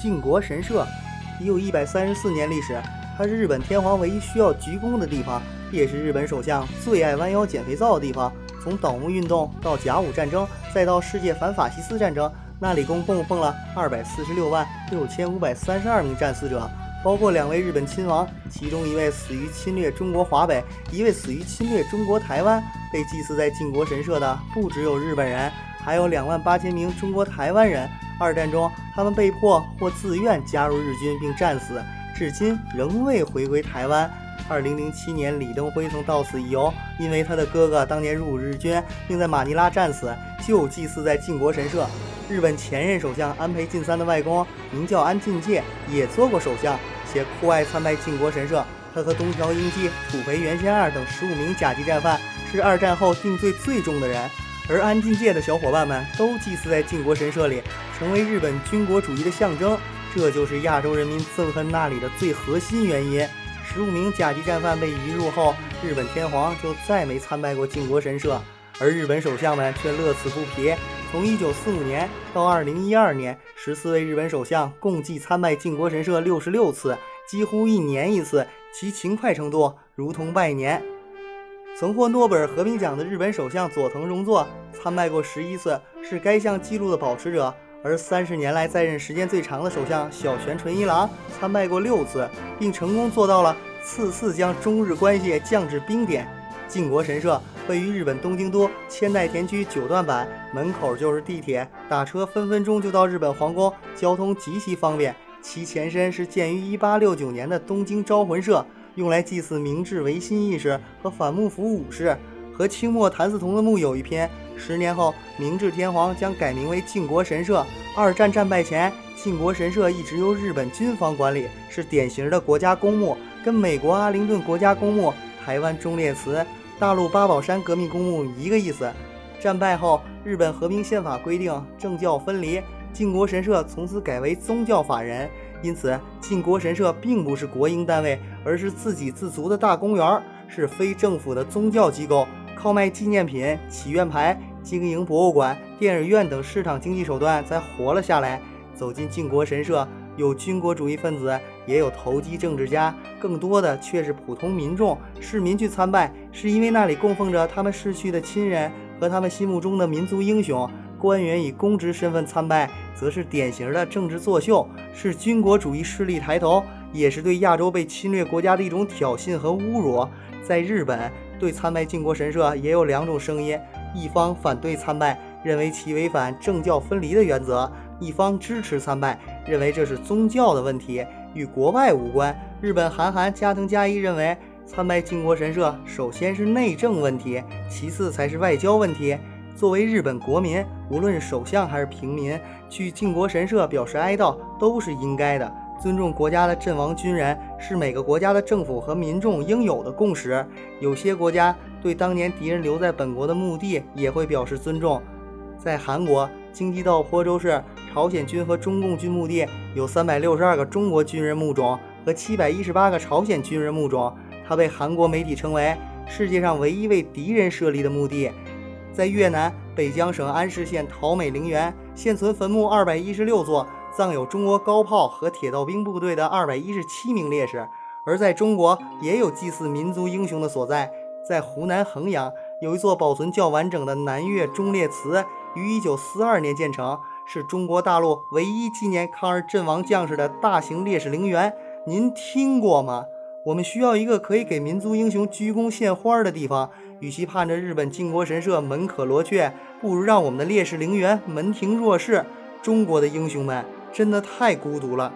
靖国神社已有一百三十四年历史，它是日本天皇唯一需要鞠躬的地方，也是日本首相最爱弯腰捡肥皂的地方。从倒幕运动到甲午战争，再到世界反法西斯战争，那里共供奉了二百四十六万六千五百三十二名战死者，包括两位日本亲王，其中一位死于侵略中国华北，一位死于侵略中国台湾。被祭祀在靖国神社的不只有日本人，还有两万八千名中国台湾人。二战中，他们被迫或自愿加入日军并战死，至今仍未回归台湾。二零零七年，李登辉曾到此一游，因为他的哥哥当年入伍日军，并在马尼拉战死，就祭祀在靖国神社。日本前任首相安倍晋三的外公名叫安进介，也做过首相，且酷爱参拜靖国神社。他和东条英机、土肥原贤二等十五名甲级战犯是二战后定罪最重的人，而安进界的小伙伴们都祭祀在靖国神社里，成为日本军国主义的象征。这就是亚洲人民憎恨那里的最核心原因。十五名甲级战犯被移入后，日本天皇就再没参拜过靖国神社，而日本首相们却乐此不疲。从1945年到2012年，十四位日本首相共计参拜靖国神社六十六次，几乎一年一次，其勤快程度如同拜年。曾获诺贝尔和平奖的日本首相佐藤荣作参拜过十一次，是该项纪录的保持者。而三十年来在任时间最长的首相小泉纯一郎参拜过六次，并成功做到了次次将中日关系降至冰点。靖国神社位于日本东京都千代田区九段坂，门口就是地铁，打车分分钟就到日本皇宫，交通极其方便。其前身是建于1869年的东京招魂社，用来祭祀明治维新义士和反幕府武士。和清末谭嗣同的墓有一篇。十年后，明治天皇将改名为靖国神社。二战战败前，靖国神社一直由日本军方管理，是典型的国家公墓，跟美国阿灵顿国家公墓、台湾忠烈祠、大陆八宝山革命公墓一个意思。战败后，日本和平宪法规定政教分离，靖国神社从此改为宗教法人，因此靖国神社并不是国营单位，而是自给自足的大公园，是非政府的宗教机构。靠卖纪念品、祈愿牌、经营博物馆、电影院等市场经济手段才活了下来。走进靖国神社，有军国主义分子，也有投机政治家，更多的却是普通民众。市民去参拜，是因为那里供奉着他们逝去的亲人和他们心目中的民族英雄。官员以公职身份参拜，则是典型的政治作秀，是军国主义势力抬头，也是对亚洲被侵略国家的一种挑衅和侮辱。在日本。对参拜靖国神社也有两种声音，一方反对参拜，认为其违反政教分离的原则；一方支持参拜，认为这是宗教的问题，与国外无关。日本韩寒、加藤加一认为，参拜靖国神社首先是内政问题，其次才是外交问题。作为日本国民，无论是首相还是平民，去靖国神社表示哀悼都是应该的。尊重国家的阵亡军人是每个国家的政府和民众应有的共识。有些国家对当年敌人留在本国的墓地也会表示尊重。在韩国京畿道坡州市，朝鲜军和中共军墓地有三百六十二个中国军人墓冢和七百一十八个朝鲜军人墓冢。它被韩国媒体称为世界上唯一为敌人设立的墓地。在越南北江省安市县桃美陵园，现存坟墓二百一十六座。葬有中国高炮和铁道兵部队的二百一十七名烈士，而在中国也有祭祀民族英雄的所在。在湖南衡阳有一座保存较完整的南岳忠烈祠，于一九四二年建成，是中国大陆唯一纪念抗日阵亡将士的大型烈士陵园。您听过吗？我们需要一个可以给民族英雄鞠躬献花的地方。与其盼着日本靖国神社门可罗雀，不如让我们的烈士陵园门庭若市。中国的英雄们。真的太孤独了。